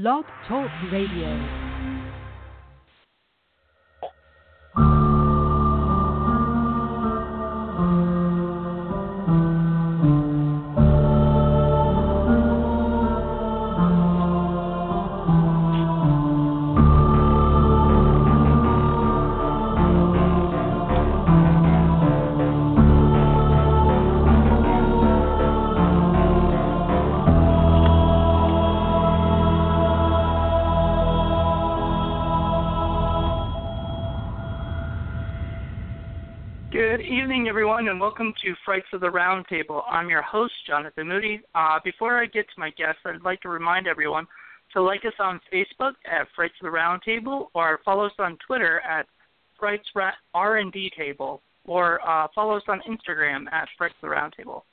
Blog Talk Radio. Of the Roundtable. I'm your host, Jonathan Moody. Uh, before I get to my guests, I'd like to remind everyone to like us on Facebook at Frights of the Round Table, or follow us on Twitter at Frights R&D Table, or uh, follow us on Instagram at Frights of the Round Table.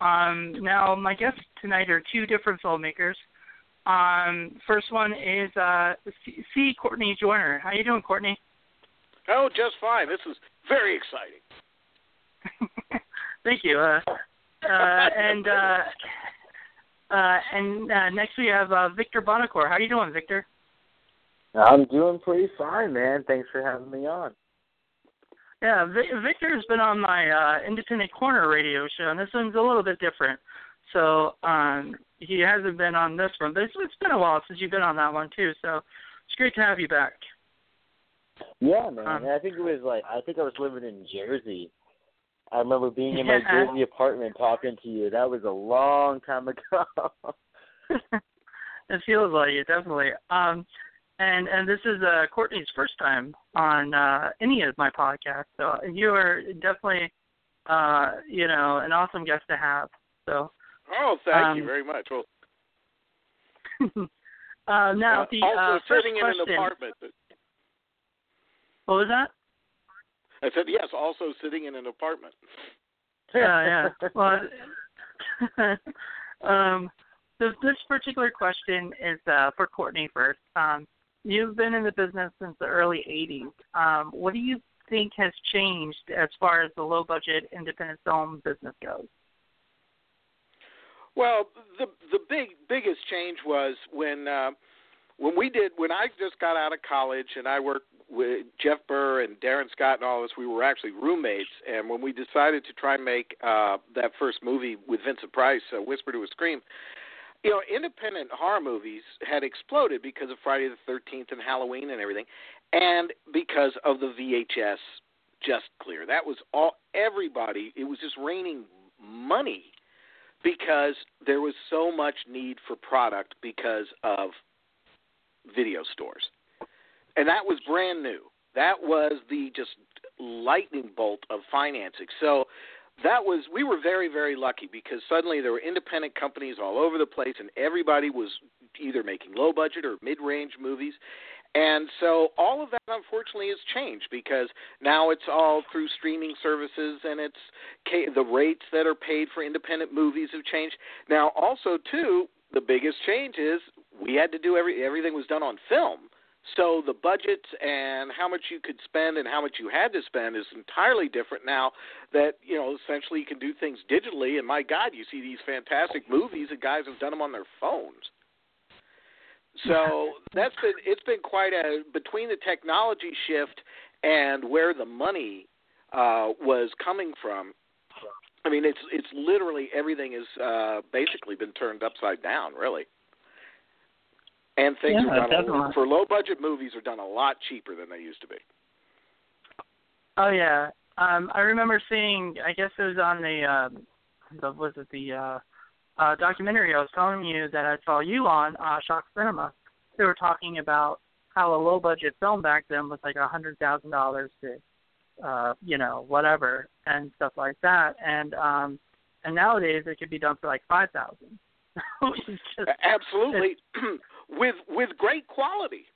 Um, now, my guests tonight are two different filmmakers. Um, first one is uh, C. Courtney Joyner. How you doing, Courtney? Oh, just fine. This is very exciting. Thank you. Uh, uh, and uh, uh, and uh, next we have uh, Victor Bonacore. How are you doing, Victor? I'm doing pretty fine, man. Thanks for having me on. Yeah, v- Victor's been on my uh, Independent Corner radio show, and this one's a little bit different. So um, he hasn't been on this one, but it's, it's been a while since you've been on that one too. So it's great to have you back. Yeah, man. Um, I think it was like I think I was living in Jersey. I remember being in my Yeah. Jersey apartment talking to you. That was a long time ago. it feels like it definitely. Um, and and this is uh, Courtney's first time on uh, any of my podcasts, so you are definitely uh, you know an awesome guest to have. So Oh, thank you Um, very much. Well, uh, now uh, the also uh, first sitting in question. an apartment. What was that? I said yes. Also sitting in an apartment. Yeah, yeah. Well, um, this this particular question is uh, for Courtney first. Um, you've been in the business since the early '80s. Um, what do you think has changed as far as the low budget independent film business goes? Well, the the big biggest change was when uh, when we did when I just got out of college and I worked with Jeff Burr and Darin Scott and all us. We were actually roommates, and when we decided to try and make uh, that first movie with Vincent Price, uh, Whisper to a Scream. You know, independent horror movies had exploded because of Friday the Thirteenth and Halloween and everything, and because of the VHS just clear. That was all. Everybody. It was just raining money because there was so much need for product because of video stores. And that was brand new. That was the just lightning bolt of financing. So that was we were very very lucky because suddenly there were independent companies all over the place and everybody was either making low budget or mid-range movies. And so all of that unfortunately has changed because now it's all through streaming services and it's the rates that are paid for independent movies have changed. Now also too the biggest change is we had to do every everything was done on film. So the budget and how much you could spend and how much you had to spend is entirely different now that, you know, essentially you can do things digitally and my god, you see these fantastic movies and guys have done them on their phones. So that's been it's been quite a between the technology shift and where the money uh was coming from. I mean, it's it's literally everything has uh basically been turned upside down, really. And things Yeah, are done a, for low budget movies are done a lot cheaper than they used to be. Oh yeah, um, I remember seeing. I guess it was on the, um, the was it the uh, uh, documentary I was telling you that I saw you on uh, Shock Cinema. They were talking about how a low budget film back then was like a hundred thousand dollars to, uh, you know, whatever and stuff like that. And um, and nowadays it could be done for like five thousand. Which is just Absolutely, with with great quality.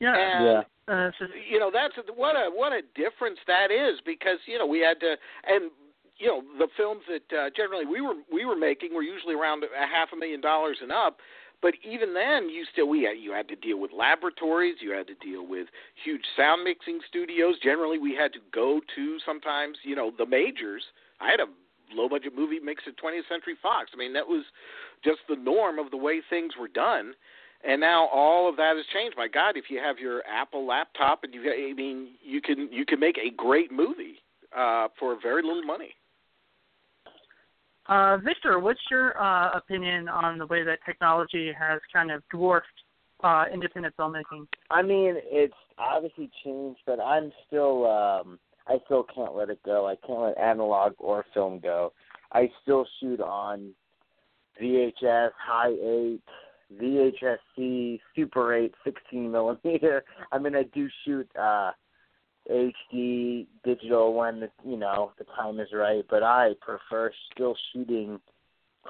yeah. And Yeah. Uh, just, you know that's what a what a difference that is because you know we had to and you know the films that uh, generally we were we were making were usually around a half a million dollars and up but even then you still we had, you had to deal with laboratories you had to deal with huge sound mixing studios generally we had to go to sometimes you know the majors i had a low budget movie makes it 20th Century Fox. I mean, that was just the norm of the way things were done. And now all of that has changed. My God, if you have your Apple laptop and you, I mean, you can you can make a great movie uh, for very little money. Uh, Victor, what's your uh, opinion on the way that technology has kind of dwarfed uh, independent filmmaking? I mean, it's obviously changed, but I'm still um I still can't let it go. I can't let analog or film go. I still shoot on VHS, high eight, VHS C, Super 8, 16 millimeter. I mean, I do shoot uh HD digital when you know the time is right, but I prefer still shooting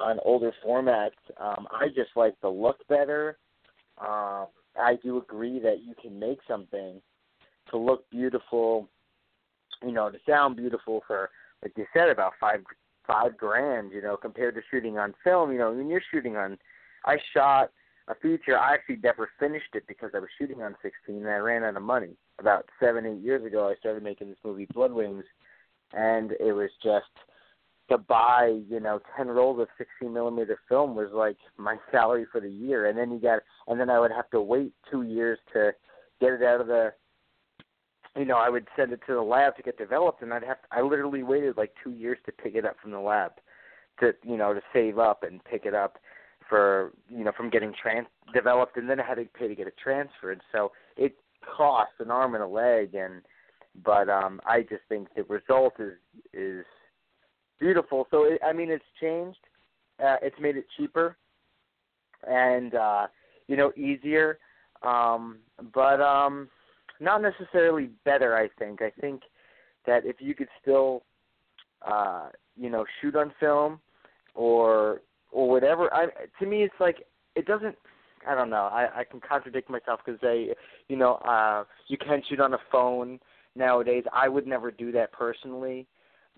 on older formats. Um, I just like the look better. Um, I do agree that you can make something to look beautiful, you know, to sound beautiful for, like you said, about five five grand, you know, compared to shooting on film. You know, when you're shooting on, I shot a feature. I actually never finished it because I was shooting on 16 and I ran out of money. About seven, eight years ago, I started making this movie Blood Wings, and it was just to buy, you know, 10 rolls of 16 millimeter film was like my salary for the year. And then you got, and then I would have to wait two years to get it out of the, you know, I would send it to the lab to get developed, and I'd have, to, I literally waited like two years to pick it up from the lab, to, you know, to save up and pick it up for you know from getting trans developed, and then I had to pay to get it transferred. So it costs an arm and a leg, and but um I just think the result is is beautiful. So it, I mean, it's changed. Uh, it's made it cheaper, and uh, you know easier, um, but um, not necessarily better. I think. I think that if you could still, uh, you know, shoot on film or or whatever. I to me, it's like it doesn't. I don't know. I I can contradict myself because they, you know, uh, you can shoot on a phone nowadays. I would never do that personally,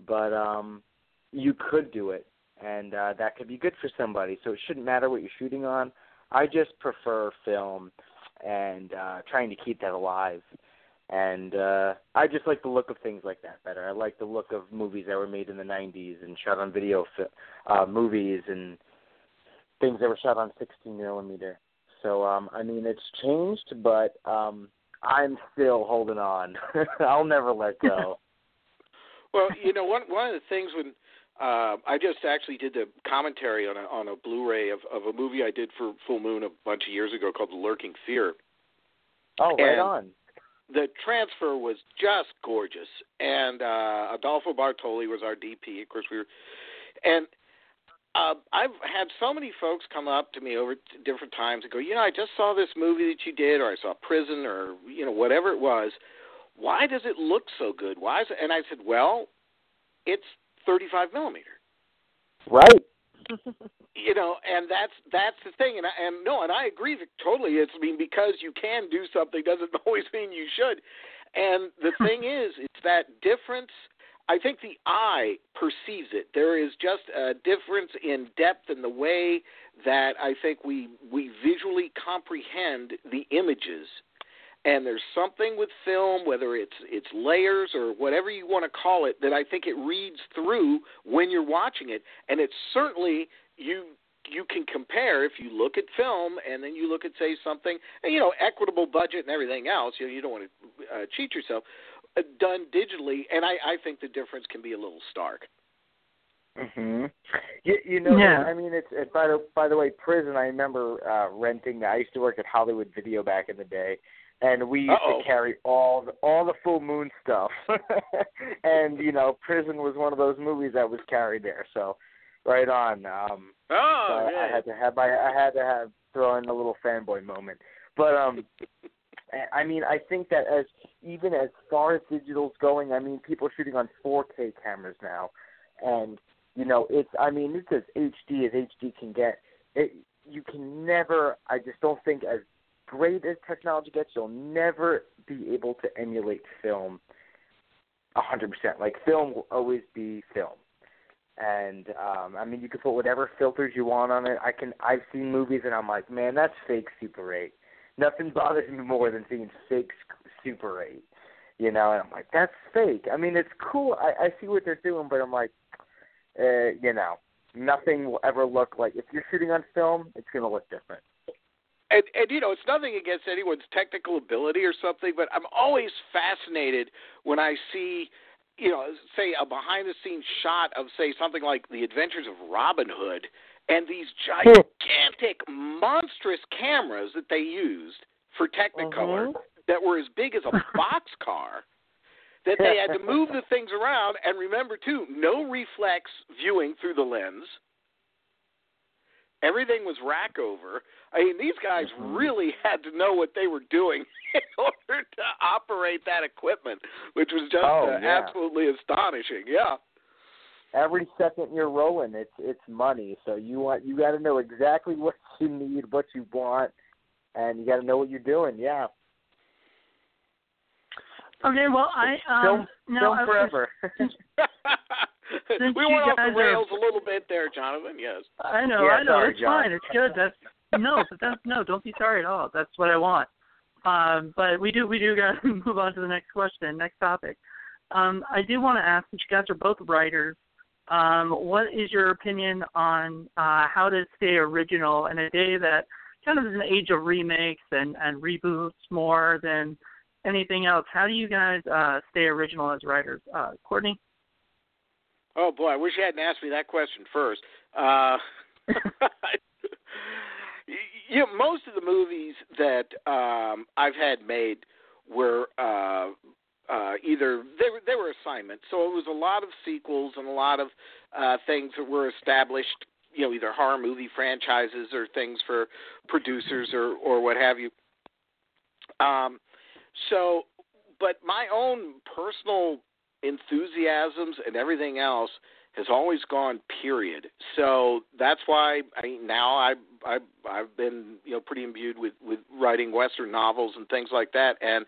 but um, you could do it, and uh, that could be good for somebody. So it shouldn't matter what you're shooting on. I just prefer film and uh, trying to keep that alive. And uh, I just like the look of things like that better. I like the look of movies that were made in the '90s and shot on video uh, movies and things that were shot on 16 millimeter. So um, I mean, it's changed, but um, I'm still holding on. I'll never let go. well, you know, one one of the things when uh, I just actually did the commentary on a on a Blu-ray of of a movie I did for Full Moon a bunch of years ago called The Lurking Fear. Oh, right and on. The transfer was just gorgeous, and uh, Adolfo Bartoli was our DP. Of course, we were, and uh, I've had so many folks come up to me over different times and go, you know, I just saw this movie that you did, or I saw Prison, or you know, whatever it was. Why does it look so good? Why is it? And I said, well, it's 35 millimeter. Right. you know, and that's that's the thing, and I, and no, and I agree totally. It's I mean because you can do something doesn't always mean you should. And the hmm. thing is, it's that difference. I think the eye perceives it. There is just a difference in depth in the way that I think we we visually comprehend the images and there's something with film whether it's it's layers or whatever you want to call it that I think it reads through when you're watching it and it's certainly you you can compare if you look at film and then you look at say something you know equitable budget and everything else you know you don't want to uh, cheat yourself uh, done digitally and I I think the difference can be a little stark Mhm. You, you know, Yeah. I mean, it's it, by the by the way, prison. I remember uh renting. I used to work at Hollywood Video back in the day, and we used Uh-oh. to carry all the, all the full moon stuff. and you know, prison was one of those movies that was carried there. So, right on. Um, oh so I, I had to have my I had to have throw in a little fanboy moment. But um, I- I mean, I think that as even as far as digital's going, I mean, people are shooting on 4K cameras now, and you know, it's I mean, it's as HD as HD can get. It you can never. I just don't think as great as technology gets, you'll never be able to emulate film a hundred percent. Like film will always be film. And um I mean you can put whatever filters you want on it. I can I've seen movies and I'm like, man, that's fake Super 8. Nothing bothers me more than seeing fake Super 8. You know, and I'm like, that's fake. I mean, it's cool. I, I see what they're doing, but I'm like, uh, you know, nothing will ever look like if you're shooting on film, it's going to look different. And, and you know, it's nothing against anyone's technical ability or something, but I'm always fascinated when I see, you know, say a behind the scenes shot of say something like The Adventures of Robin Hood and these gigantic monstrous cameras that they used for Technicolor Mhm. that were as big as a boxcar that they had to move the things around and remember too no reflex viewing through the lens. Everything was rack over i mean these guys Mhm. really had to know what they were doing in order to operate that equipment which was just Oh, uh, yeah. absolutely astonishing yeah Every second you're rolling, it's it's money. So you want you got to know exactly what you need, what you want, and you got to know what you're doing. Yeah, Okay, well, I um, film now film I was- forever. Since we went off guys the are- rails a little bit there jonathan yes I know, Yeah, I know. sorry, it's John. fine. It's good. That's no, but that's no. Don't be sorry at all. That's what I want. Um, but we do we do got to move on to the next question, next topic. Um, I do want to ask, since you guys are both writers, um, what is your opinion on uh, how to stay original in a day that kind of is an age of remakes and, and reboots more than anything else? How do you guys uh, stay original as writers? Uh, Courtney? Oh boy, I wish you hadn't asked me that question first. Uh, you know, most of the movies that um, I've had made were uh, uh, either they were they were assignments, so it was a lot of sequels and a lot of uh, things that were established. You know, either horror movie franchises or things for producers or or what have you. Um, so, but my own personal enthusiasms and everything else has always gone period. So that's why I now I I I've been you know pretty imbued with with writing western novels and things like that. And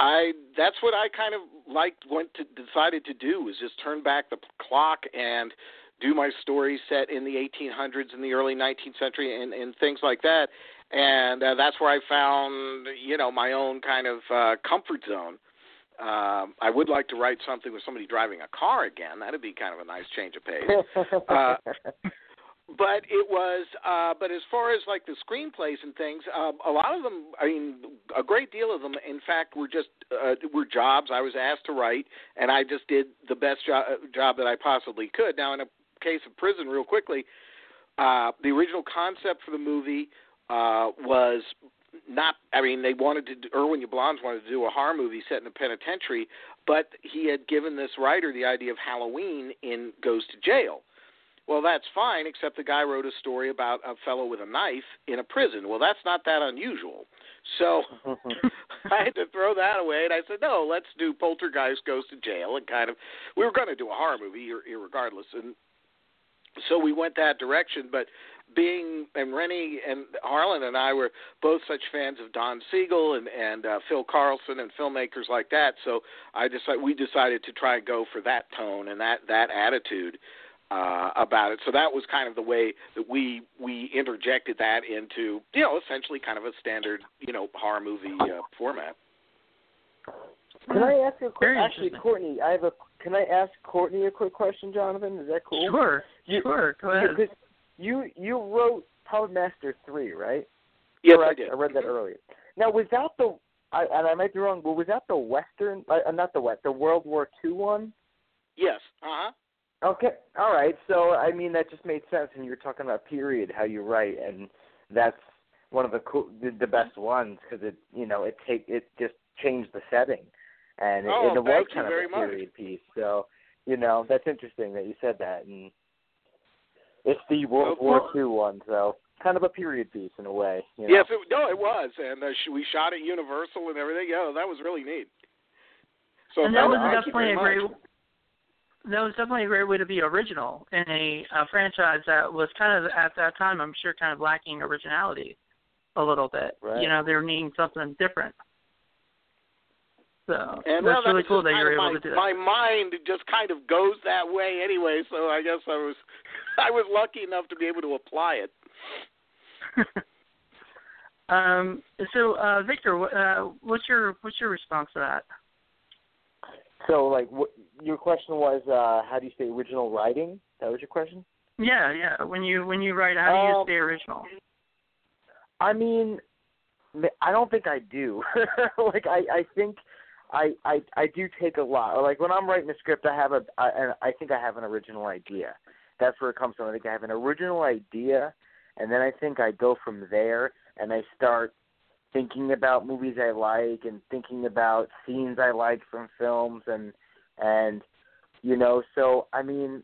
I that's what I kind of liked went to decided to do was just turn back the clock and do my stories set in the 1800s and the early 19th century and and things like that. And uh, that's where I found you know my own kind of uh comfort zone um, I would like to write something with somebody driving a car again. That'd be kind of a nice change of pace. Uh, but it was, uh, but as far as like the screenplays and things, um, a lot of them, I mean, a great deal of them, in fact, were just uh, were jobs I was asked to write, and I just did the best jo- job that I possibly could. Now, in a case of prison, real quickly, uh, the original concept for the movie uh, was not I mean they wanted to Irwin Yablans wanted to do a horror movie set in a penitentiary, but he had given this writer the idea of Halloween in Goes to Jail. Well, that's fine, except the guy wrote a story about a fellow with a knife in a prison. Well, that's not that unusual. So I had to throw that away, and I said, no, let's do Poltergeist Goes to Jail, and kind of we were going to do a horror movie, ir- irregardless, and so we went that direction. But being and Renny and Harlin and I were both such fans of Don Siegel and and uh, Phil Karlson and filmmakers like that. So I decided we decided to try and go for that tone and that that attitude uh, about it. So that was kind of the way that we we interjected that into you know essentially kind of a standard you know horror movie uh, format. Can I ask you a quick? Actually. Courtney, I have a. Can I ask Courtney a quick question, Jonathan? Is that cool? Sure, You- sure. Go ahead. You you wrote Puppet Master three, right? Yes, Correct? I did. I read that Mhm. earlier. Now, was that the? I, and I might be wrong, but was that the Western? Uh, not the West, the World War Two one? Yes. Uh huh. Okay, all right. So I mean, that just made sense. And you were talking about period, how you write, and that's one of the cool, the, the best ones because it, you know, it take it just changed the setting, and it, Oh, it was kind of a much. period piece. So you know, that's interesting that you said that, and it's the World Oh, War well- Two one, so kind of a period piece in a way. You know? Yes, it, no, it was, and uh, sh- we shot at Universal and everything. Yeah, that was really neat. So and that was thank definitely very a much. great that was definitely a great way to be original in a, a franchise that was kind of at that time I'm sure kind of lacking originality a little bit. Right. You know, they were needing something different. So And that's well, really that's cool that you're able my, to do that. My mind just kind of goes that way anyway, so I guess I was I was lucky enough to be able to apply it. um so uh Victor, uh what's your what's your response to that? So, like, what, your question was, uh, how do you say original writing? That was your question. Yeah, yeah. When you when you write, how do you Um, stay original? I mean, I don't think I do. like I, I think I, I, I do take a lot. Like when I'm writing a script, I have a, I, I think I have an original idea. That's where it comes from. I think I have an original idea, and then I think I go from there, and I start thinking about movies I like and thinking about scenes I like from films, and and you know, so I mean,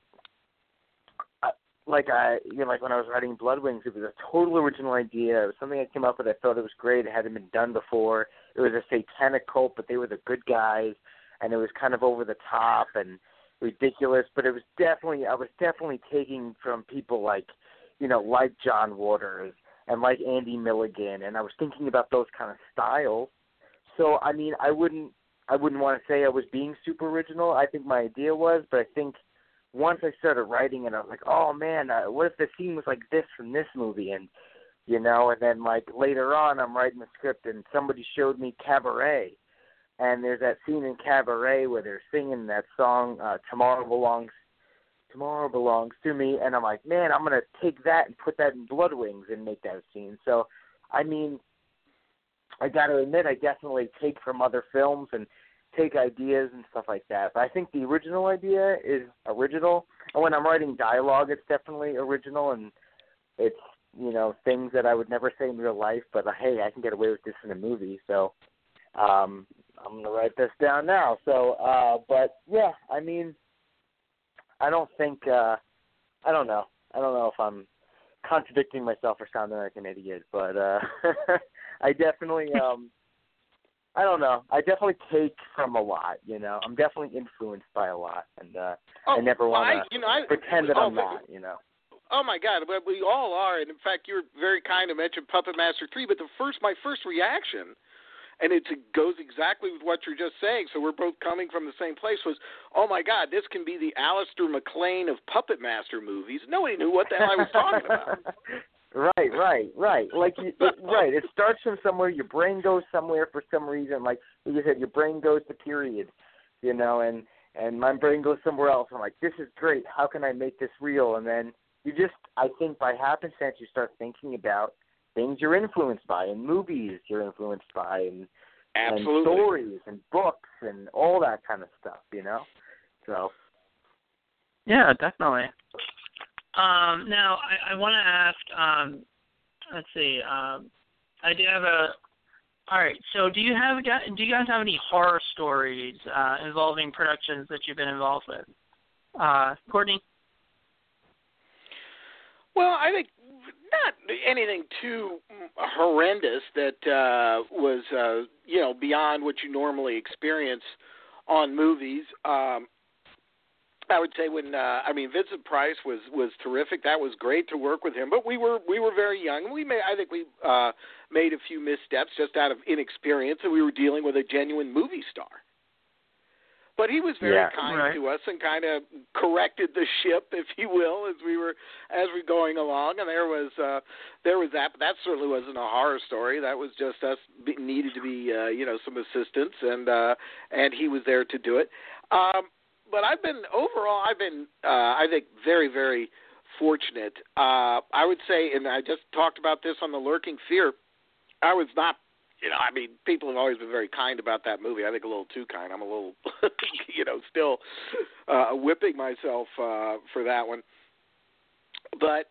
like I you know like when I was writing Blood Wings, it was a total original idea. It was something I came up with. I thought it was great. It hadn't been done before. It was a satanic cult, but they were the good guys, and it was kind of over the top and ridiculous. But it was definitely I was definitely taking from people like you know like John Waters and like Andy Milligan, and I was thinking about those kind of styles. So I mean, I wouldn't I wouldn't want to say I was being super original. I think my idea was, but I think once I started writing it, I was like, oh man, what if the scene was like this from this movie? And you know, and then like later on, I'm writing the script, and somebody showed me Cabaret, and there's that scene in Cabaret where they're singing that song, uh, "Tomorrow Belongs." Tomorrow belongs to me, and I'm like, man, I'm gonna take that and put that in Blood Wings and make that scene. So, I mean, I got to admit, I definitely take from other films and take ideas and stuff like that. But I think the original idea is original. And when I'm writing dialogue, it's definitely original, and it's you know things that I would never say in real life. But uh, hey, I can get away with this in a movie, so um, I'm gonna write this down now. So, uh, but yeah, I mean, I don't think uh, I don't know. I don't know if I'm contradicting myself or sounding like an idiot, but uh, I definitely um, I don't know. I definitely take from a lot. You know, I'm definitely influenced by a lot, and uh, oh, I never want to you know, I, pretend that oh, I'm not. You know. Oh my God! But we all are, and in fact, you're very kind to mention Puppet Master Three. But the first, my first reaction, and it goes exactly with what you're just saying. So we're both coming from the same place. Was oh my God, this can be the Alistair MacLean of Puppet Master movies. Nobody knew what the hell I was talking about. Right, right, right. Like you, it, right, it starts from somewhere. Your brain goes somewhere for some reason. Like you said, your brain goes to period, you know, and and my brain goes somewhere else. I'm like, this is great. How can I make this real? And then you just, I think, by happenstance, you start thinking about things you're influenced by, and movies you're influenced by, and Absolutely. and stories and books and all that kind of stuff, you know. So. Yeah, definitely. Um, now, I, I want to ask. Um, let's see. Um, I do have a. All right. So, do you have do you guys have any horror stories uh, involving productions that you've been involved with? Uh, Courtney. Well, I think not anything too horrendous that uh, was uh, you know beyond what you normally experience on movies. Um, I would say when uh, I mean Vincent Price was was terrific. That was great to work with him. But we were we were very young. We made I think we uh, made a few missteps just out of inexperience, and we were dealing with a genuine movie star. But he was very Yeah, kind right. to us and kind of corrected the ship, if you will, as we were as we were going along. And there was uh, there was that. But that certainly wasn't a horror story. That was just us be, needed to be uh, you know some assistance, and uh, and he was there to do it. Um, but I've been overall, I've been, uh, I think, very, very fortunate. Uh, I would say, and I just talked about this on the Lurking Fear. I was not, you know, I mean, people have always been very kind about that movie. I think a little too kind. I'm a little, you know, still uh, whipping myself uh, for that one. But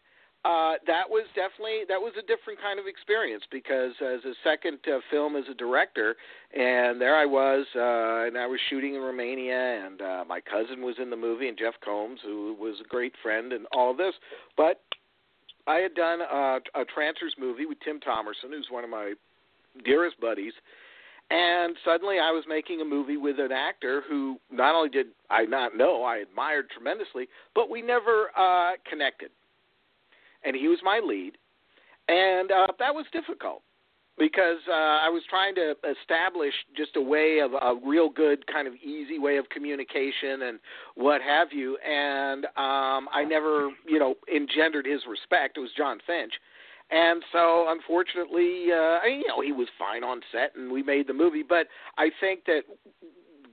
uh, that was definitely that was a different kind of experience because as a second uh, film as a director, and there I was, uh, and I was shooting in Romania, and uh, my cousin was in the movie, and Jeff Combs, who was a great friend, and all of this. But I had done a, a Trancers movie with Tim Thomerson, who's one of my dearest buddies, and suddenly I was making a movie with an actor who not only did I not know I admired tremendously, but we never uh, connected and he was my lead, and uh, that was difficult because uh, I was trying to establish just a way of a real good kind of easy way of communication and what have you, and um, I never, you know, engendered his respect. It was Jon Finch. And so, unfortunately, uh, you know, he was fine on set, and we made the movie. But I think that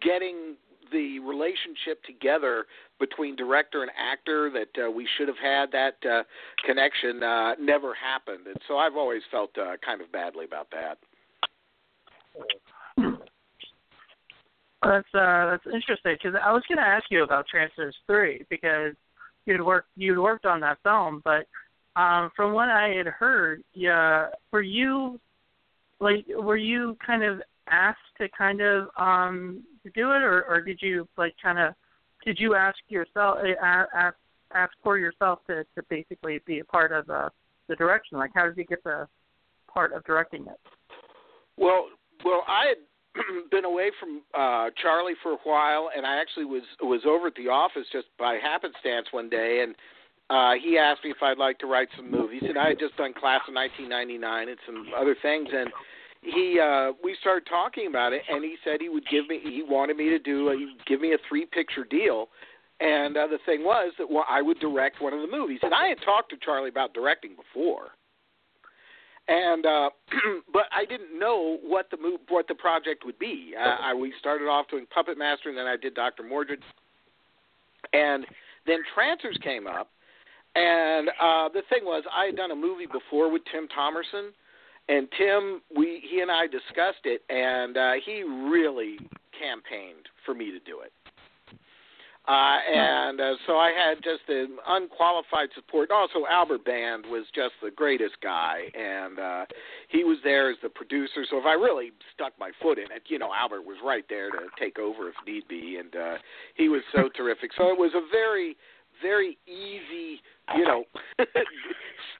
getting the relationship together between director and actor that uh, we should have had that uh, connection uh, never happened, and so I've always felt uh, kind of badly about that. That's uh, that's interesting because I was going to ask you about Trancers Three because you'd worked you'd worked on that film, but um, from what I had heard, yeah, were you like were you kind of asked to kind of um do it, or or did you like kind of did you ask yourself eh, ask ask for yourself to to basically be a part of the the direction? Like, how did you get the part of directing it? Well, well, I had been away from uh Charlie for a while and I actually was was over at the office just by happenstance one day and uh he asked me if I'd like to write some movies and I had just done class of 1999 and some other things and he uh we started talking about it and he said he would give me he wanted me to do a, give me a three picture deal and uh, the thing was that well, I would direct one of the movies and I had talked to Charlie about directing before and uh but I didn't know what the move what the project would be. Uh, I we started off doing Puppet Master, and then I did Doctor Mordrid, and then Trancers came up, and uh the thing was I had done a movie before with Tim Thomerson, and Tim we he and I discussed it, and uh he really campaigned for me to do it. Uh, and uh, so I had just the unqualified support. Also, Albert Band was just the greatest guy, and uh, he was there as the producer. So if I really stuck my foot in it, you know, Albert was right there to take over if need be, and uh, he was so terrific. So it was a very, very easy, you know,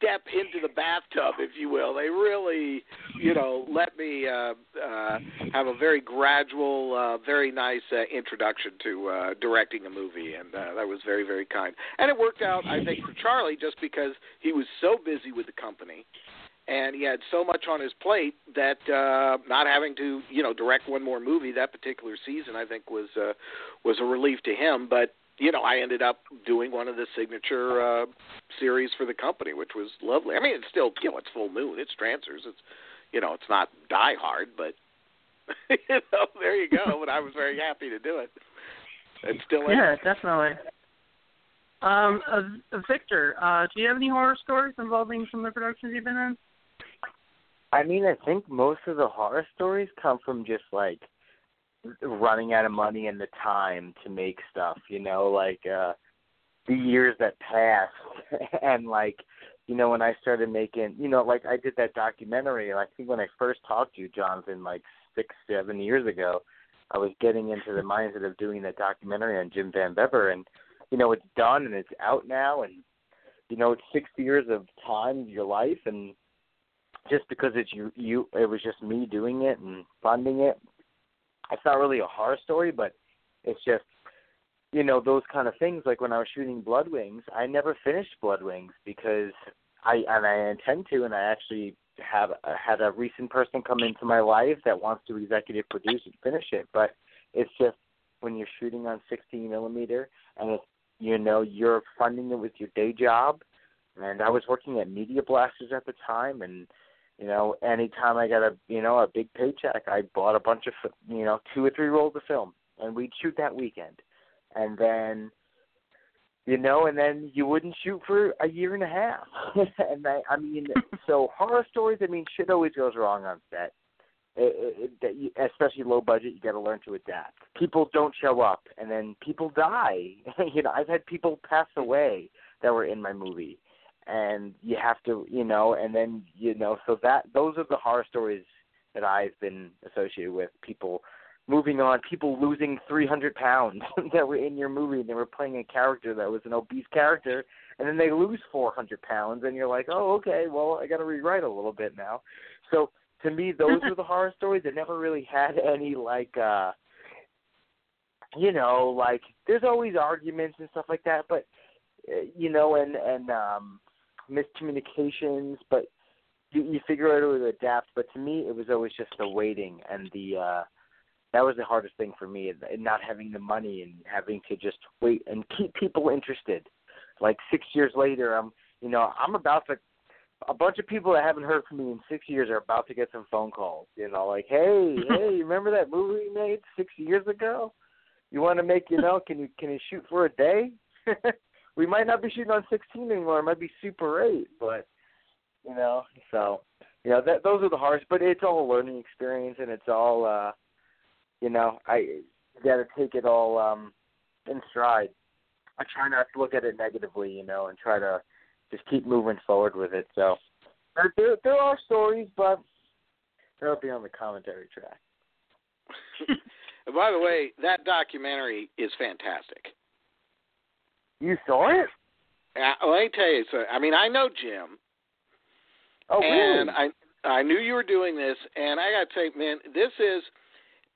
step into the bathtub, if you will. They really, you know, let me uh, uh, have a very gradual, uh, very nice uh, introduction to uh, directing a movie, and uh, that was very, very kind. And it worked out, I think, for Charlie, just because he was so busy with the company. And he had so much on his plate that uh, not having to, you know, direct one more movie that particular season, I think was uh, was a relief to him. But you know, I ended up doing one of the signature uh, series for the company, which was lovely. I mean, it's still, you know, it's full moon, it's Trancers, it's, you know, it's not Die Hard, but you know, there you go. But I was very happy to do it. And still, yeah, definitely. Um, uh, Victor, uh, do you have any horror stories involving some of the productions you've been in? I mean, I think most of the horror stories come from just like running out of money and the time to make stuff, you know, like uh the years that passed and like you know when I started making you know like I did that documentary and I think when I first talked to you Jonathan like 6 7 years ago I was getting into the mindset of doing that documentary on Jim Van Bebber and you know it's done and it's out now and you know it's 6 years of time your life and just because it's you you it was just me doing it and funding it it's not really a horror story, but it's just you know those kind of things. Like when I was shooting Blood Wings, I never finished Blood Wings because I and I intend to, and I actually have uh, had a recent person come into my life that wants to executive produce and finish it. But it's just when you're shooting on 16 millimeter, and it's you know you're funding it with your day job. And I was working at Media Blasters at the time, and you know, anytime I got a you know a big paycheck, I bought a bunch of you know two or three rolls of film, and we'd shoot that weekend, and then you know, and then you wouldn't shoot for a year and a half. and I, I mean, so horror stories. I mean, shit always goes wrong on set. It, it, it, especially low budget, you got to learn to adapt. People don't show up, and then people die. you know, I've had people pass away that were in my movie, and you have to you know and then you know so that those are the horror stories that I've been associated with people moving on people losing 300 pounds that were in your movie and they were playing a character that was an obese character and then they lose 400 pounds and you're like oh okay well I got to rewrite a little bit now. So to me those were the horror stories. That never really had any like uh you know like there's always arguments and stuff like that but uh, you know and and um miscommunications, but you, you figure out how to adapt. But to me, it was always just the waiting and the uh, that was the hardest thing for me, and not having the money and having to just wait and keep people interested. Like six years later, I'm you know I'm about to. A bunch of people that haven't heard from me in six years are about to get some phone calls. You know, like, hey, hey, remember that movie we made six years ago? you want to make you know can you can you shoot for a day? we might not be shooting on 16 anymore. It might be Super 8, but you know, so know that those are the hardest. But it's all a learning experience, and it's all uh, you know I got to take it all um in stride. I try not to look at it negatively, you know, and try to just keep moving forward with it. So there there, are stories, but they'll be on the commentary track. By the way, that documentary is fantastic. You saw it? Uh, let me tell you. So, I mean, I know Jim. Oh, really? and? I I knew you were doing this, and I got to say, man, this is.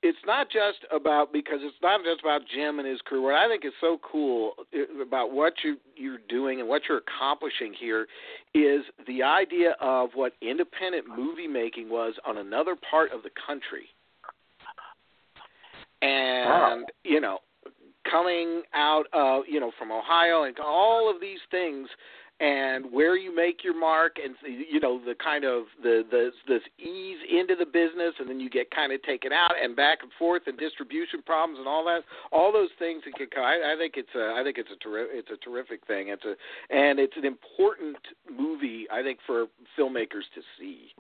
It's not just about because it's not just about Jim and his crew. What I think is so cool uh, about what you you're doing and what you're accomplishing here is the idea of what independent movie making was on another part of the country. And Wow. you know, coming out of you know from Ohio and all of these things and where you make your mark and you know the kind of the the this ease into the business and then you get kind of taken out and back and forth and distribution problems and all that all those things that can come I, I think it's a I think it's a terri- it's a terrific thing it's a and it's an important movie I think for filmmakers to see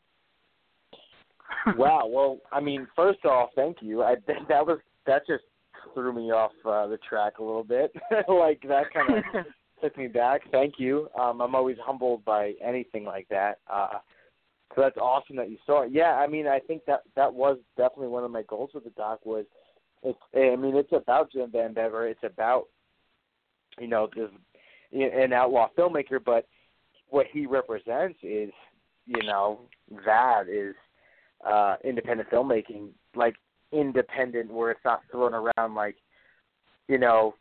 wow. Well, I mean, first off, thank you. I that was that just threw me off uh, the track a little bit. like that kind of took me back. Thank you. Um, I'm always humbled by anything like that. Uh, so that's awesome that you saw it. Yeah, I mean, I think that that was definitely one of my goals with the doc was. It's, I mean, it's about Jim Van Bebber. It's about, you know, this an outlaw filmmaker, but what he represents is, you know, that is uh independent filmmaking, like independent, where it's not thrown around like, you know,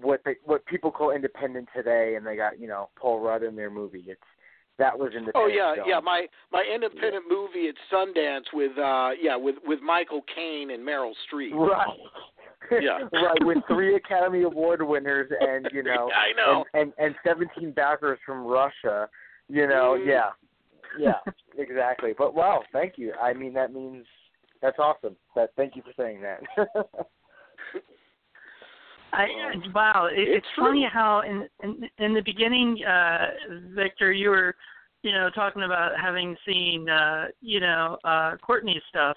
what they, what people call independent today, and they got you know Paul Rudd in their movie. It's that was independent. Oh yeah, film. yeah. My my independent movie at Sundance with uh yeah with with Michael Caine and Meryl Streep. Right. Yeah. right, with three Academy Award winners and you know, I know. and, and and seventeen backers from Russia. You know, Mhm. yeah, yeah, exactly. But wow, thank you. I mean, that means that's awesome. That thank you for saying that. I, wow, it, It's it's funny how in, in in the beginning, uh, Victor, you were, you know, talking about having seen, uh, you know, uh, Courtney's stuff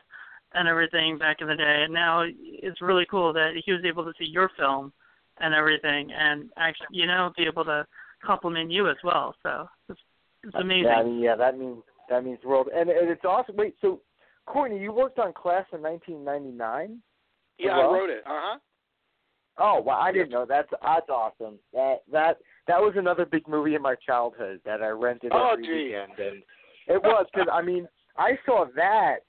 and everything back in the day, and now it's really cool that he was able to see your film and everything, and actually, you know, be able to compliment you as well. So it's, it's amazing. Yeah, I mean, yeah, that means that means the world, and, and it's awesome. Wait, so Courtney, you worked on Class in 1999? Yeah, Well- I wrote it. Uh huh. Oh, wow, I didn't know. That's that's awesome. That that that was another big movie in my childhood that I rented Oh, every gee. weekend, and it was because I mean I saw that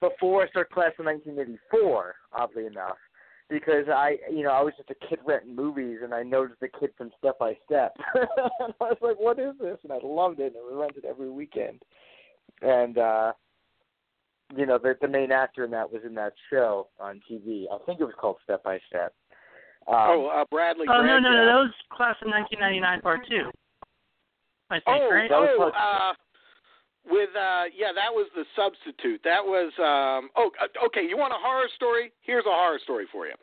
before I started class in 1984. Oddly enough, because I you know I was just a kid renting movies, and I noticed the kid from Step by Step, and I was like, what is this? And I loved it, and we rented every weekend, and. uh you know, the the main actor in that was in that show on TV. I think it was called Step by Step. Um, oh, uh, Bradley. oh no, no, yeah. no, that was class of 1999 part two. I think, Oh, right? Was oh, uh, with uh, yeah, that was the substitute. That was um. Oh, uh, okay. You want a horror story? Here's a horror story for you.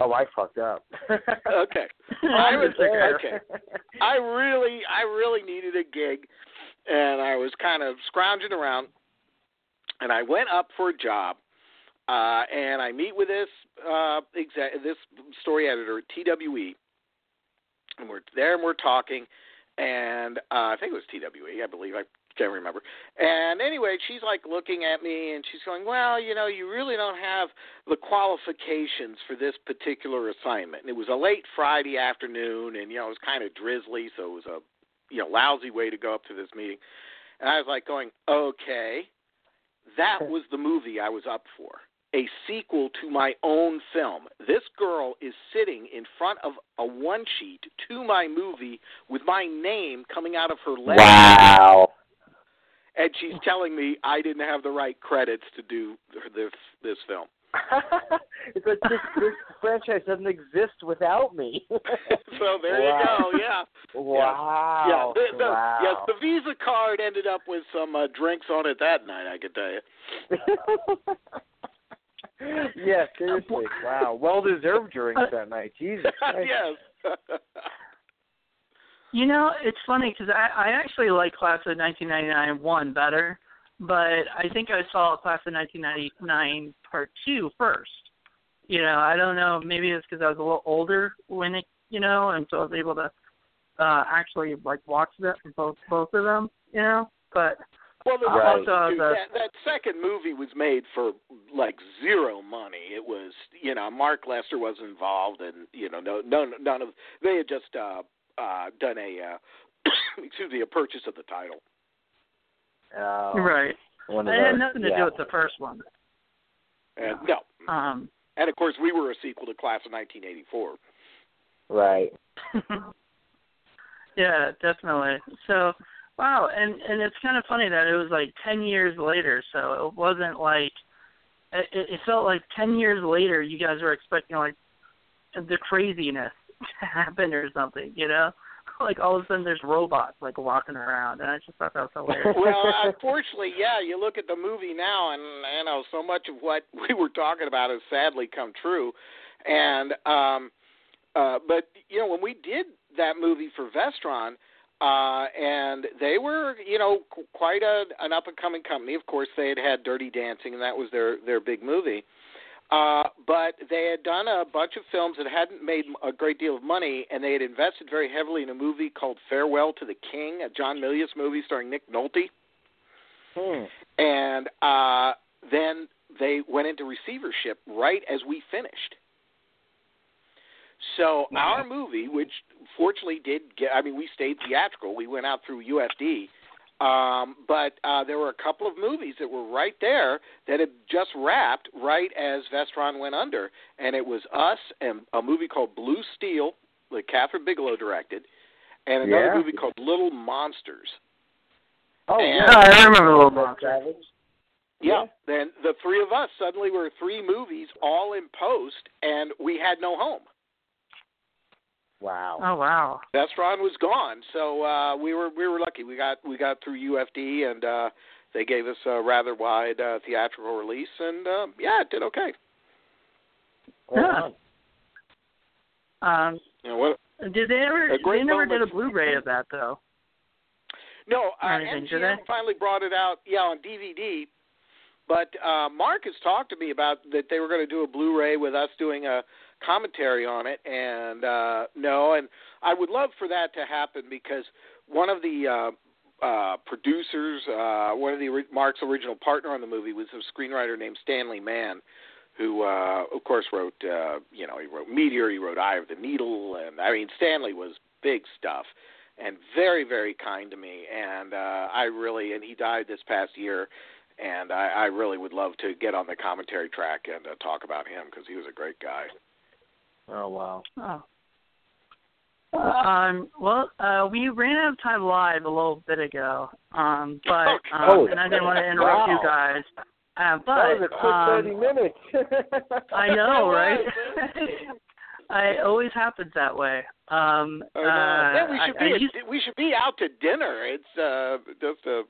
Oh, I fucked up. Okay. I was okay. I really, I really needed a gig, and I was kind of scrounging around, and I went up for a job, uh, and I meet with this uh, exa- this story editor at TWE, and we're there and we're talking, and uh, I think it was TWE, I believe. I can't remember. And anyway, she's like looking at me and she's going, "Well, you know, you really don't have the qualifications for this particular assignment." And it was a late Friday afternoon, and you know, it was kind of drizzly, so it was a you know lousy way to go up to this meeting. And I was like going, "Okay, that was the movie I was up for." A sequel to my own film. This girl is sitting in front of a one sheet to my movie with my name coming out of her legs wow. and she's telling me I didn't have the right credits to do this this film. it's like this, this franchise doesn't exist without me. so there Wow. you go. Yeah. Wow. Yeah. The, the, wow. Yes, the Visa card ended up with some uh, drinks on it that night. I can tell you. yeah, seriously. Wow. Well deserved drinks that night. Jesus yes. You know, it's funny because I, I actually like Class of 1999 one better, but I think I saw Class of 1999 Part Two first. You know, I don't know. Maybe it's because I was a little older when it, you know, and so I was able to uh actually like watch that for both both of them. You know, but Well, the Right. also, Also, the- that, that second movie was made for like zero money. It was, you know, Mark Lester was involved, and you know, no, no, none of they had just uh, uh, done a, uh, excuse me, a purchase of the title. Oh, right, One of it had those, nothing to do with the first one. And no, Um, and of course, we were a sequel to Class of 1984. Right. yeah, definitely. So, wow, and and it's kind of funny that it was like ten years later. So it wasn't like it, it felt like ten years later. You guys were expecting like the craziness to happen or something, you know? Like all of a sudden there's robots like walking around, and I just thought that was hilarious. well, unfortunately, yeah, you look at the movie now, and you know, so much of what we were talking about has sadly come true. And um, uh, but you know, when we did that movie for Vestron, uh, and they were, you know, qu- quite a, an up and coming company. Of course, they had had Dirty Dancing, and that was their their big movie. Uh, but they had done a bunch of films that hadn't made a great deal of money, and they had invested very heavily in a movie called Farewell to the King, a John Milius movie starring Nick Nolte. Hmm. And uh, then they went into receivership right as we finished. So our movie, which fortunately did get, I mean, we stayed theatrical. We went out through UFD. Um, but uh, there were a couple of movies that were right there that had just wrapped right as Vestron went under, and it was us and a movie called Blue Steel that Kathryn Bigelow directed, and another Yeah. movie called Little Monsters. Oh, And- yeah. I remember Little Monsters. Savage. Yeah. Then the three of us suddenly were three movies all in post, and we had no home. Wow. Oh wow. Vestron was gone, so uh, we were we were lucky. We got we got through UFD, and uh, they gave us a rather wide uh, theatrical release, and uh, yeah, it did okay. Right Yeah. Um, You know what? did they ever? A great They never did a. Blu-ray of that though. No, uh, Anything, did MGM they? finally brought it out, yeah, on DVD. But uh, Mark has talked to me about that they were going to do a Blu-ray with us doing a commentary on it, and uh, no, and I would love for that to happen because one of the uh, uh, producers, uh, one of the Mark's original partner on the movie was a screenwriter named Stanley Mann, who uh, of course wrote, uh, you know, he wrote Meteor, he wrote Eye of the Needle, and I mean Stanley was big stuff and very very kind to me and uh I really and he died this past year and I I really would love to get on the commentary track and uh, talk about him because he was a great guy. Oh wow. Oh. Um, well, uh, we ran out of time live a little bit ago, um, but um, Oh, and I didn't want to interrupt you guys. Uh, but that was a quick um, thirty minutes. I know, right? It always happens that way. Um, I know. uh, yeah, we should I- I be at- used- we should be out to dinner. It's uh just a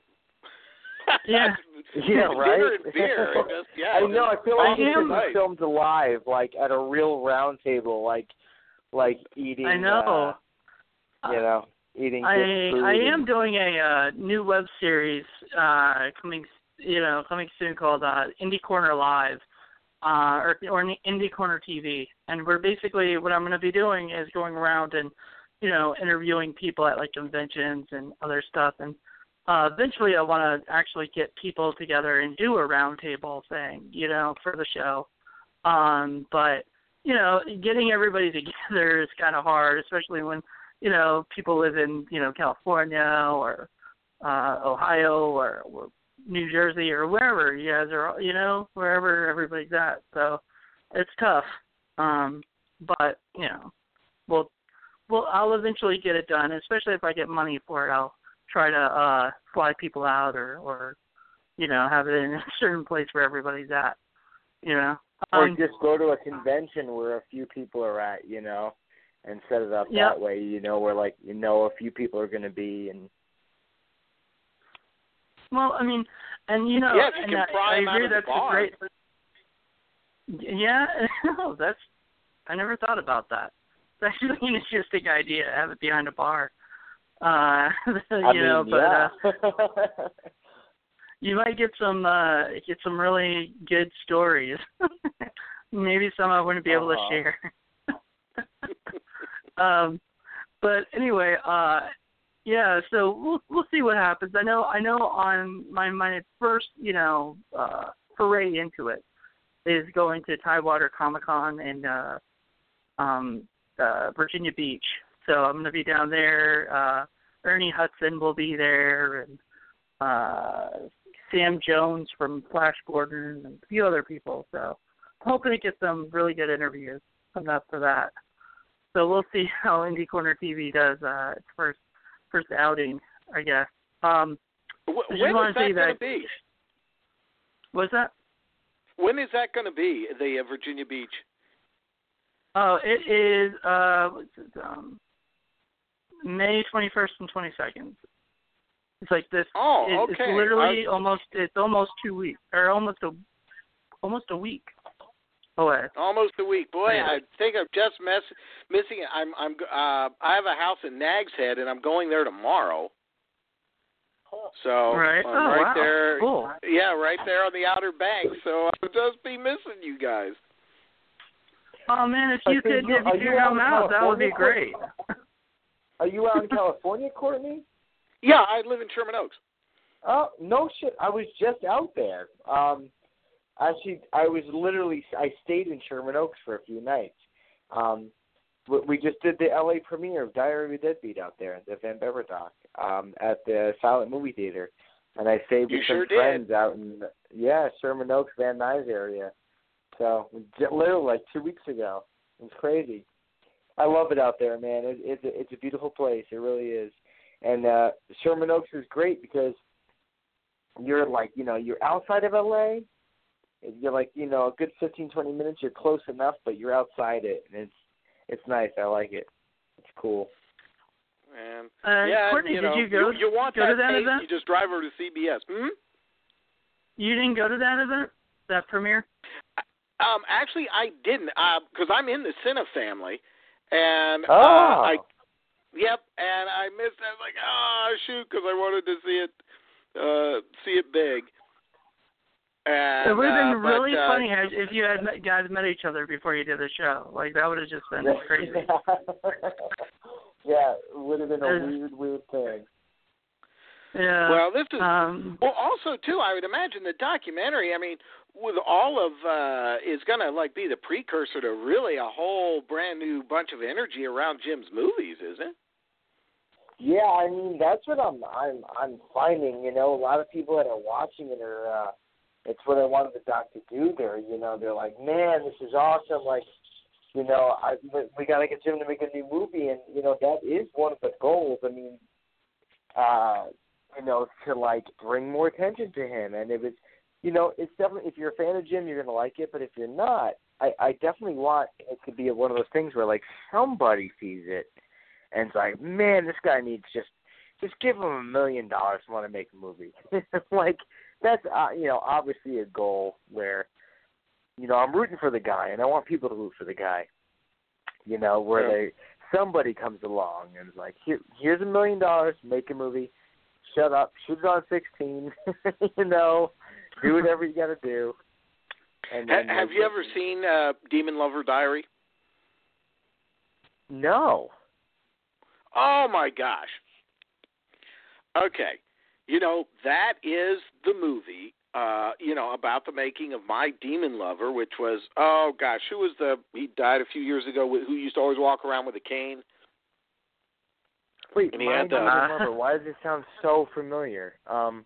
Yeah. Yeah, right. Beer. and Just, yeah, I know. I feel like I it should am- be filmed live, like at a real round table, like like eating. I know. Uh, you know, eating. I food I am doing a uh, new web series uh, coming you know coming soon called uh, Indie Corner Live uh, or or Indie Corner TV, and we're basically what I'm going to be doing is going around and you know interviewing people at like conventions and other stuff, and uh, eventually I want to actually get people together and do a roundtable thing, you know, for the show. Um, but you know, getting everybody together is kind of hard, especially when you know, people live in, you know, California or uh Ohio or, or New Jersey or wherever you guys are, you know, wherever everybody's at. So it's tough. Um but, you know, we'll well I'll eventually get it done, especially if I get money for it. I'll try to uh fly people out or or you know, have it in a certain place where everybody's at. You know. Or Um, just go to a convention where a few people are at, you know, and set it up Yeah. that way. You know, where like you know a few people are going to be, and Well, I mean, and you know, Yeah, if you and can I, pry out agree that's a barn. great. Yeah, no, that's I never thought about that. It's actually an interesting idea. Have it behind a bar. Uh, you I know, mean, but uh, you might get some uh get some really good stories. Maybe some I wouldn't be able Uh-huh. to share. um but anyway, uh yeah, so we'll we'll see what happens. I know I know on my my first, you know, uh foray into it is going to Tidewater Comic Con in uh um uh Virginia Beach. So I'm gonna be down there, uh Ernie Hudson will be there and uh Sam Jones from Flash Gordon and a few other people. So I'm hoping to get some really good interviews coming up for that. So we'll see how Indie Corner TV does uh its first first outing, I guess. Um Wh- I just when is that going to be? what's that? When is that going to be? The uh, Virginia Beach. Oh, it is uh what's it, um May twenty first and twenty second. It's like this Oh, it, okay. it's literally I- almost it's almost two weeks or almost a almost a week away. Almost a week, boy. Yeah. I think I'm just mess missing it. I'm I'm uh I have a house in Nags Head, and I'm going there tomorrow. So Right. I'm oh right wow. there. Cool. Yeah, right there on the Outer Banks. So I'll just be missing you guys. Oh man, if you think could you- if you you could out come out, that would be great. Are you out in California, Courtney? Yeah, I live in Sherman Oaks. Oh no shit! I was just out there. Um, actually, I was literally I stayed in Sherman Oaks for a few nights. Um, we, we just did the LA premiere of Diary of a Deadbeat out there at the Van Bebber dock um, at the Silent Movie Theater, and I stayed with You some sure did. friends out in yeah Sherman Oaks, Van Nuys area. So literally like two weeks ago. It's crazy. I love it out there, man. It, it's a, it's a beautiful place. It really is. And uh Sherman Oaks is great because you're like, you know, you're outside of LA. You're like, you know, a good fifteen, twenty minutes. You're close enough, but you're outside it, and it's it's nice. I like it. It's cool. And Uh, yeah, Courtney, you did know, you go? you, want go that, to that taste, event? You just drive over to CBS. Hmm? You didn't go to that event, that premiere. Um, actually, I didn't, because I'm in the Cine family, and Oh. uh, I, yep, and I missed. it. I was like, oh shoot, because I wanted to see it, uh, see it big. And, it would have uh, been but, really uh, funny had- if you had met, guys met each other before you did the show. Like that would have just been crazy. yeah, it would have been a Uh, weird, weird thing. Yeah. Well, this is um, Well, also too, I would imagine the documentary. I mean, with all of uh is going to like be the precursor to really a whole brand new bunch of energy around Jim's movies, isn't it? Yeah, I mean that's what I'm I'm I'm finding. You know, a lot of people that are watching it are. uh It's what I wanted the doc to do. There, you know, they're like, man, this is awesome. Like, you know, I we- got to get Jim to make a new movie, and you know that is one of the goals. I mean, uh, you know, to like bring more attention to him, and if it's, you know, it's definitely if you're a fan of Jim, you're gonna like it. But if you're not, I I definitely want it to be one of those things where like somebody sees it and it's like, man, this guy needs just just give him a million dollars to want to make a movie. like that's uh, you know obviously a goal where you know I'm rooting for the guy and I want people to root for the guy. You know where Yeah. they somebody comes along and is like, Here, here's a million dollars, make a movie. Shut up, shoot it on 16. you know, do whatever you got to do. And Ha- have you ever seen uh Demon Lover Diary? No. Oh my gosh. Okay. You know, that is the movie uh, you know, about the making of My Demon Lover, which was oh gosh, who was the he died a few years ago who used to always walk around with a cane? Wait, And he Mind had the- Over Lover, why does it sound so familiar? Um,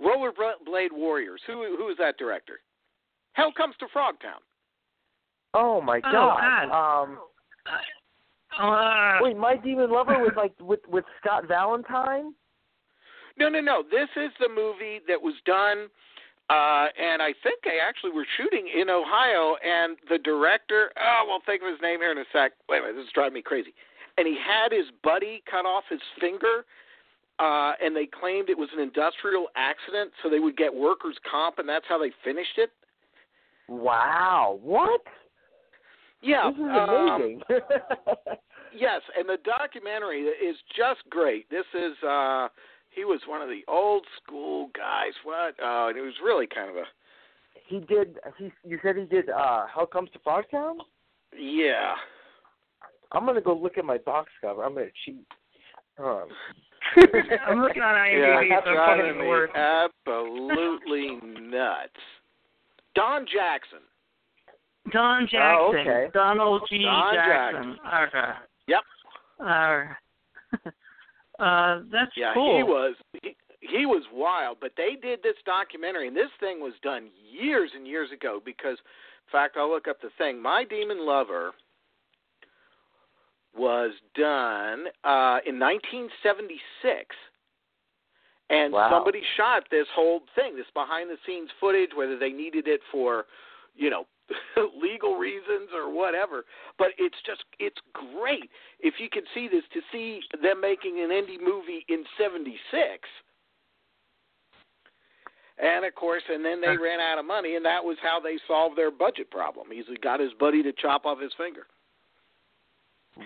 Rollerblade Warriors. Who who is that director? Hell comes to Frogtown. oh my Oh, god. God. Um, uh, wait, My Demon Lover was like with with Scott Valentine. No, no, no. This is the movie that was done, uh, and I think they actually were shooting in Ohio. And the director, oh, we'll think of his name here in a sec. Wait a minute, this is driving me crazy. And he had his buddy cut off his finger, uh, and they claimed it was an industrial accident, so they would get workers' comp, and that's how they finished it. Wow! What? Yeah, This is um, amazing. yes, and the documentary is just great. This is uh he was one of the old school guys. What? Uh, and it was really kind of a he did. He. You said he did. uh Hell comes to Frogtown. yeah. I'm gonna go look at my box cover. I'm gonna cheat. Um, I'm looking on Yeah, IMDb, that's so I'm driving putting the word. absolutely nuts. Don Jackson. Don Jackson. Oh, okay. Donald G. Don Jackson. Okay. Yep. All right. uh, that's Yeah, cool. he was he, he was wild, but they did this documentary, and this thing was done years and years ago. Because, in fact, I'll look up the thing. My Demon Lover was done uh, in 1976, and Wow. somebody shot this whole thing, this behind-the-scenes footage, whether they needed it for, you know. legal reasons or whatever but it's just it's great if you can see this to see them making an indie movie in 76 and of course, and then they ran out of money, and that was how they solved their budget problem. He's got his buddy to chop off his finger.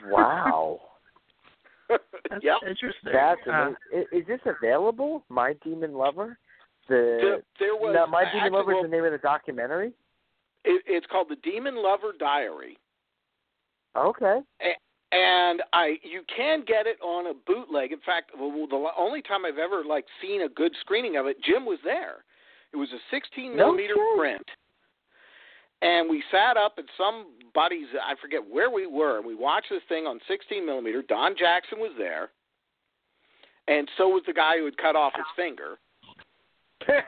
Wow. That's yep. interesting. That's Uh, amazing. Is this available? My Demon Lover. The There- there was no, My Demon Lover is the name of the documentary. It, it's called the Demon Lover Diary, Okay. and I you can get it on a bootleg. In fact, the only time I've ever like seen a good screening of it, Jim was there. It was a 16 millimeter shit. print, and we sat up at somebody's I forget where we were, and we watched this thing on 16 millimeter. Don Jackson was there, and so was the guy who had cut off his finger.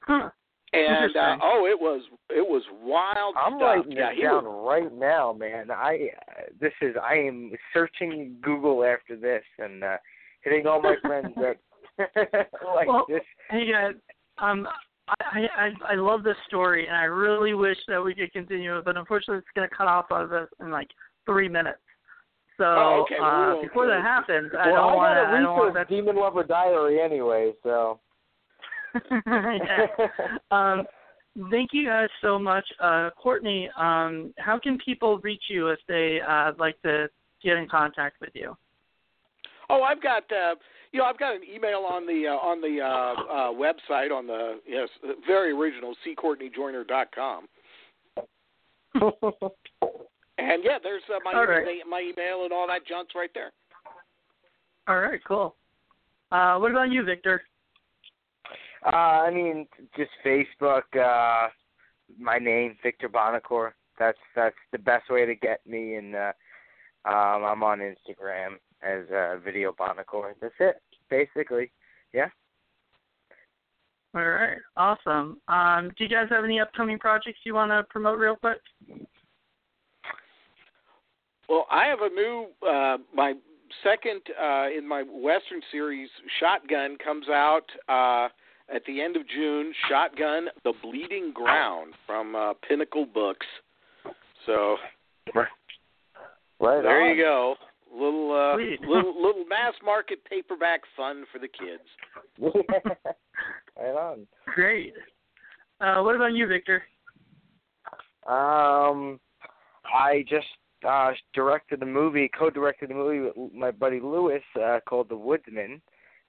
huh. And uh, oh, it was it was wild I'm stuff. writing yeah, this down was, right now, man. I uh, this is I am searching Google after this and uh hitting all my friends that like Well, this. Hey guys, um, I, I I love this story, and I really wish that we could continue it, but unfortunately, it's going to cut off of us in like three minutes. So Oh, okay, uh, before that happens, I don't I want to. I don't want that. Demon Lover Diary anyway, so. Um, thank you guys so much, uh, Courtney. Um, how can people reach you if they uh, like to get in contact with you? Oh, I've got uh, you know I've got an email on the uh, on the uh, uh, website on the yes very original ccourtneyjoyner.com. And yeah, there's uh, my All right. my email and all that junk's right there. All right, cool. Uh, what about you, Victor? Uh, I mean, just Facebook. Uh, my name, Victor Bonacore. That's that's the best way to get me, and uh, um, I'm on Instagram as uh, Video Bonacore. That's it, basically. Yeah. All right, awesome. Um, do you guys have any upcoming projects you want to promote real quick? Well, I have a new uh, my second uh, in my Western series, Shotgun, comes out uh, at the end of June. Shotgun: The Bleeding Ground from uh, Pinnacle Books. So Right. there on. you go. Little uh, little little mass market paperback fun for the kids. right on. Great. Uh, what about you, Victor? Um, I just uh directed a movie, co-directed a movie with my buddy Lewis uh, called The Woodsman.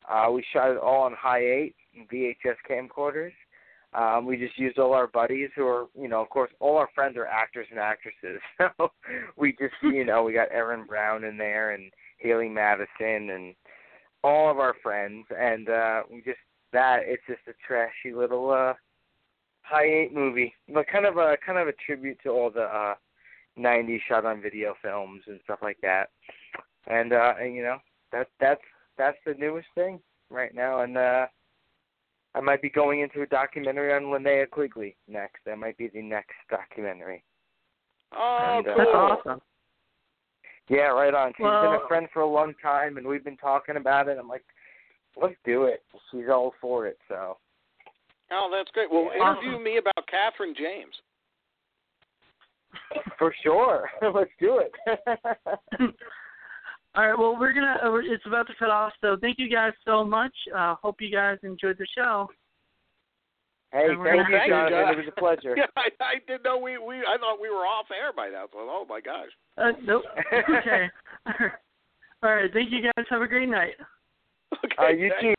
Uh, we shot it all on high eight VHS camcorders. Um, we just used all our buddies who are, you know, of course, all our friends are actors and actresses. So we just, you know, we got Erin Brown in there and Haley Madison and all of our friends, and uh, we just that it's just a trashy little uh high eight movie, but kind of a kind of a tribute to all the uh '90s shot on video films and stuff like that. And uh and you know that that's that's the newest thing right now, and uh I might be going into a documentary on Linnea Quigley next. That might be the next documentary. Oh, And, uh, cool. That's awesome. Yeah, right on. She's been a friend for a long time, and we've been talking about it. I'm like, let's do it. She's all for it, so. Oh, that's great. Well, Awesome. interview me about Catherine James. For sure. let's do it. All right. Well, we're gonna. Uh, it's about to cut off. So thank you guys so much. Uh, hope you guys enjoyed the show. Hey, thank you, have Jonathan. It was a pleasure. Yeah, I, I didn't know we we I thought we were off air by now. So oh my gosh. Uh, nope. okay. All right. Thank you guys. Have a great night. Okay. Uh, you thanks. too.